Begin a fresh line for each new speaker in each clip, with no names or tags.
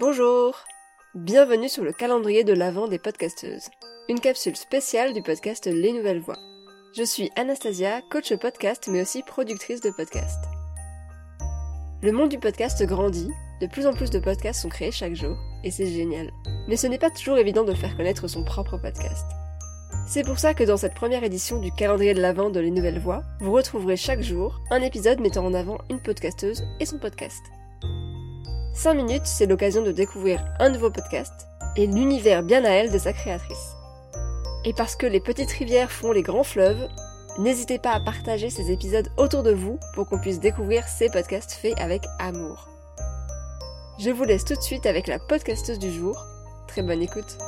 Bonjour Bienvenue sur le calendrier de l'Avent des podcasteuses, une capsule spéciale du podcast Les Nouvelles Voix. Je suis Anastasia, coach podcast mais aussi productrice de podcast. Le monde du podcast grandit, de plus en plus de podcasts sont créés chaque jour, et c'est génial. Mais ce n'est pas toujours évident de faire connaître son propre podcast. C'est pour ça que dans cette première édition du calendrier de l'Avent de Les Nouvelles Voix, vous retrouverez chaque jour un épisode mettant en avant une podcasteuse et son podcast. 5 minutes, c'est l'occasion de découvrir un nouveau podcast et l'univers bien à elle de sa créatrice. Et parce que les petites rivières font les grands fleuves, n'hésitez pas à partager ces épisodes autour de vous pour qu'on puisse découvrir ces podcasts faits avec amour. Je vous laisse tout de suite avec la podcasteuse du jour. Très bonne écoute.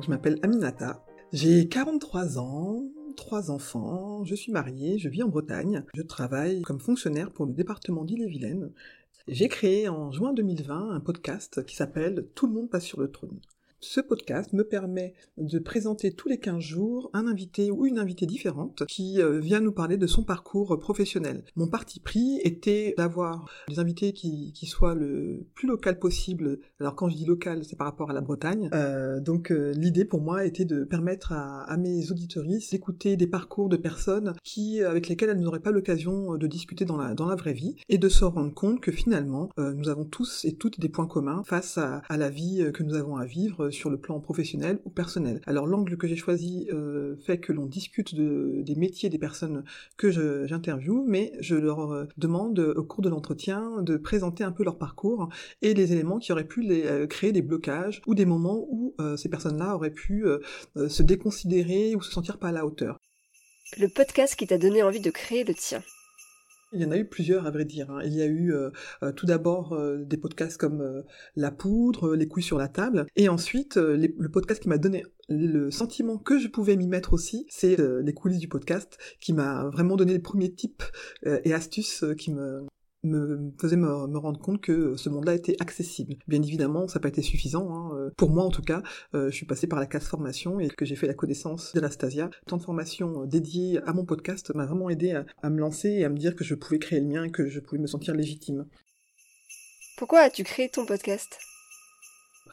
je m'appelle Aminata, j'ai 43 ans, trois enfants, je suis mariée, je vis en Bretagne, je travaille comme fonctionnaire pour le département d'Ille-et-Vilaine. J'ai créé en juin 2020 un podcast qui s'appelle Tout le monde passe sur le trône. Ce podcast me permet de présenter tous les 15 jours un invité ou une invitée différente qui euh, vient nous parler de son parcours professionnel. Mon parti pris était d'avoir des invités qui, soient le plus local possible. Alors quand je dis local, c'est par rapport à la Bretagne. Euh, donc euh, l'idée pour moi était de permettre à, mes auditoristes d'écouter des parcours de personnes qui, avec lesquelles elles n'auraient pas l'occasion de discuter dans la, vraie vie et de se rendre compte que finalement nous avons tous et toutes des points communs face à la vie que nous avons à vivre sur le plan professionnel ou personnel. Alors l'angle que j'ai choisi euh, fait que l'on discute de, des métiers des personnes que j'interviewe, mais je leur euh, demande au cours de l'entretien de présenter un peu leur parcours et les éléments qui auraient pu euh, créer des blocages ou des moments où ces personnes-là auraient pu se déconsidérer ou se sentir pas à la hauteur.
Le podcast qui t'a donné envie de créer le tien.
Il y en a eu plusieurs, à vrai dire. Hein. Il y a eu euh, euh, tout d'abord euh, des podcasts comme La poudre, Les couilles sur la table, et ensuite le podcast qui m'a donné le sentiment que je pouvais m'y mettre aussi, c'est les coulisses du podcast, qui m'a vraiment donné les premiers tips et astuces qui me me faisait me, rendre compte que ce monde-là était accessible. Bien évidemment, ça n'a pas été suffisant. Hein. Euh, pour moi, en tout cas, euh, je suis passé par la case formation et que j'ai fait la connaissance d'Anastasia. Tant de formations euh, dédiées à mon podcast m'a vraiment aidé à, à me lancer et à me dire que je pouvais créer le mien et que je pouvais me sentir légitime.
Pourquoi as-tu créé ton podcast?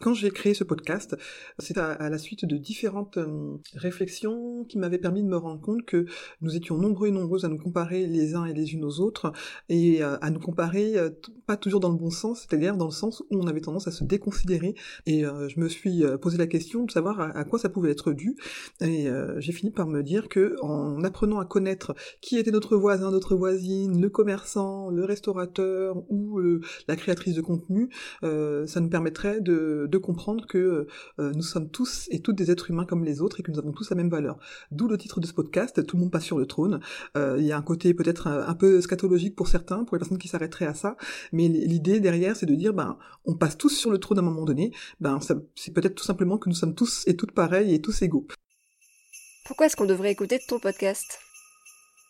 Quand j'ai créé ce podcast, c'est à, la suite de différentes euh, réflexions qui m'avaient permis de me rendre compte que nous étions nombreux et nombreuses à nous comparer les uns et les unes aux autres, et euh, à nous comparer euh, pas toujours dans le bon sens, c'est-à-dire dans le sens où on avait tendance à se déconsidérer, et je me suis posé la question de savoir à, quoi ça pouvait être dû, et j'ai fini par me dire que en apprenant à connaître qui était notre voisin, notre voisine, le commerçant, le restaurateur ou la créatrice de contenu, ça nous permettrait de de comprendre que euh, nous sommes tous et toutes des êtres humains comme les autres et que nous avons tous la même valeur. D'où le titre de ce podcast, Tout le monde passe sur le trône. Euh, il y a un côté peut-être un, peu scatologique pour certains, pour les personnes qui s'arrêteraient à ça, mais l'idée derrière, c'est de dire, ben, on passe tous sur le trône à un moment donné. Ben, c'est peut-être tout simplement que nous sommes tous et toutes pareils et tous égaux.
Pourquoi est-ce qu'on devrait écouter ton podcast?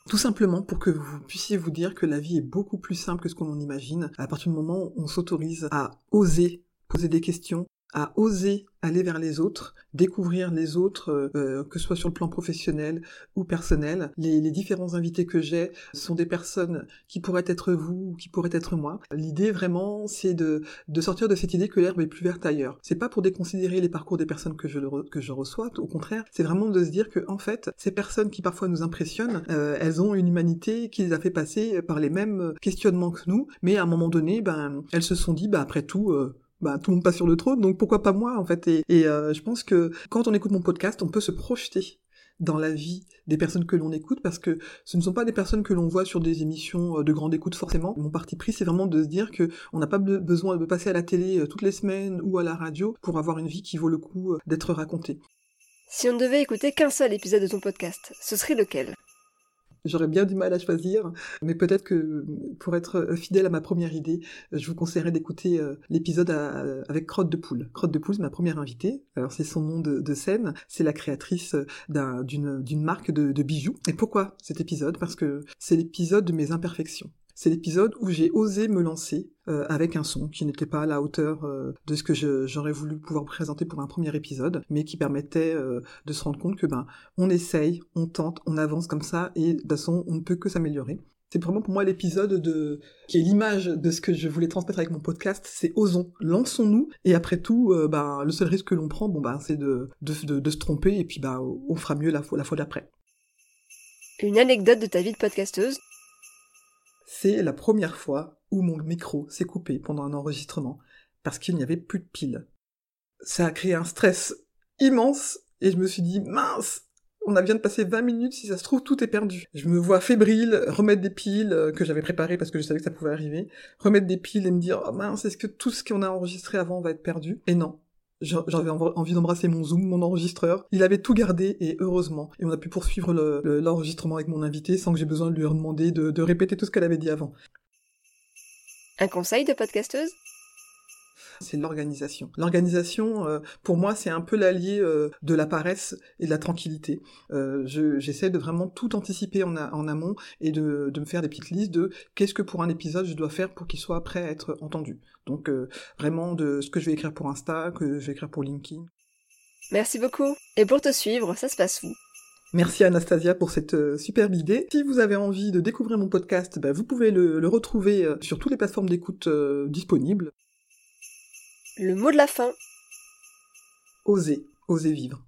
Tout simplement pour que vous puissiez vous dire que la vie est beaucoup plus simple que ce qu'on imagine à partir du moment où on s'autorise à oser poser des questions, à oser aller vers les autres, découvrir les autres, euh, euh, que ce soit sur le plan professionnel ou personnel. Les, différents invités que j'ai sont des personnes qui pourraient être vous ou qui pourraient être moi. L'idée vraiment, c'est de, de sortir de cette idée que l'herbe est plus verte ailleurs. C'est pas pour déconsidérer les parcours des personnes que je, reçois, au contraire, c'est vraiment de se dire que en fait, ces personnes qui parfois nous impressionnent, euh, elles ont une humanité qui les a fait passer par les mêmes questionnements que nous, mais à un moment donné, ben, elles se sont dit, ben, après tout, bah, tout le monde passe sur le trône, donc pourquoi pas moi en fait Et, euh, je pense que quand on écoute mon podcast, on peut se projeter dans la vie des personnes que l'on écoute parce que ce ne sont pas des personnes que l'on voit sur des émissions euh, de grande écoute forcément. Mon parti pris, c'est vraiment de se dire que on n'a pas besoin de passer à la télé euh, toutes les semaines ou à la radio pour avoir une vie qui vaut le coup d'être racontée.
Si on ne devait écouter qu'un seul épisode de ton podcast, ce serait lequel?
J'aurais bien du mal à choisir, mais peut-être que pour être fidèle à ma première idée, je vous conseillerais d'écouter euh, l'épisode avec Crotte de Poule. Crotte de Poule, c'est ma première invitée. Alors c'est son nom de, scène, c'est la créatrice d'une marque de bijoux. Et pourquoi cet épisode? Parce que c'est l'épisode de mes imperfections. C'est l'épisode où j'ai osé me lancer euh, avec un son qui n'était pas à la hauteur euh, de ce que j'aurais voulu pouvoir présenter pour un premier épisode, mais qui permettait euh, de se rendre compte que ben on essaye, on tente, on avance comme ça et de toute façon on ne peut que s'améliorer. C'est vraiment pour moi l'épisode de qui est l'image de ce que je voulais transmettre avec mon podcast, c'est osons, lançons-nous et après tout, ben le seul risque que l'on prend, bon ben c'est de, de, de, se tromper et puis ben on fera mieux la fois la fois d'après.
Une anecdote de ta vie de podcasteuse?
C'est la première fois où mon micro s'est coupé pendant un enregistrement parce qu'il n'y avait plus de piles. Ça a créé un stress immense et je me suis dit mince, on a vient de passer 20 minutes, si ça se trouve, tout est perdu. Je me vois fébrile, remettre des piles euh, que j'avais préparées parce que je savais que ça pouvait arriver, remettre des piles et me dire, oh mince, est-ce que tout ce qu'on a enregistré avant va être perdu? Et non, j'avais envie d'embrasser mon Zoom, mon enregistreur. Il avait tout gardé et heureusement. Et on a pu poursuivre l'enregistrement avec mon invité sans que j'ai besoin de lui demander de, de répéter tout ce qu'elle avait dit avant.
Un conseil de podcasteuse?
C'est l'organisation. L'organisation, euh, pour moi, c'est un peu l'allié euh, de la paresse et de la tranquillité. Euh, j'essaie de vraiment tout anticiper en, en amont et de, de, me faire des petites listes de qu'est-ce que pour un épisode je dois faire pour qu'il soit prêt à être entendu. Donc vraiment de ce que je vais écrire pour Insta, que je vais écrire pour LinkedIn.
Merci beaucoup. Et pour te suivre, ça se passe où?
Merci Anastasia pour cette superbe idée. Si vous avez envie de découvrir mon podcast, bah, vous pouvez le, le, retrouver sur toutes les plateformes d'écoute disponibles.
Le mot de la fin.
Oser, oser vivre.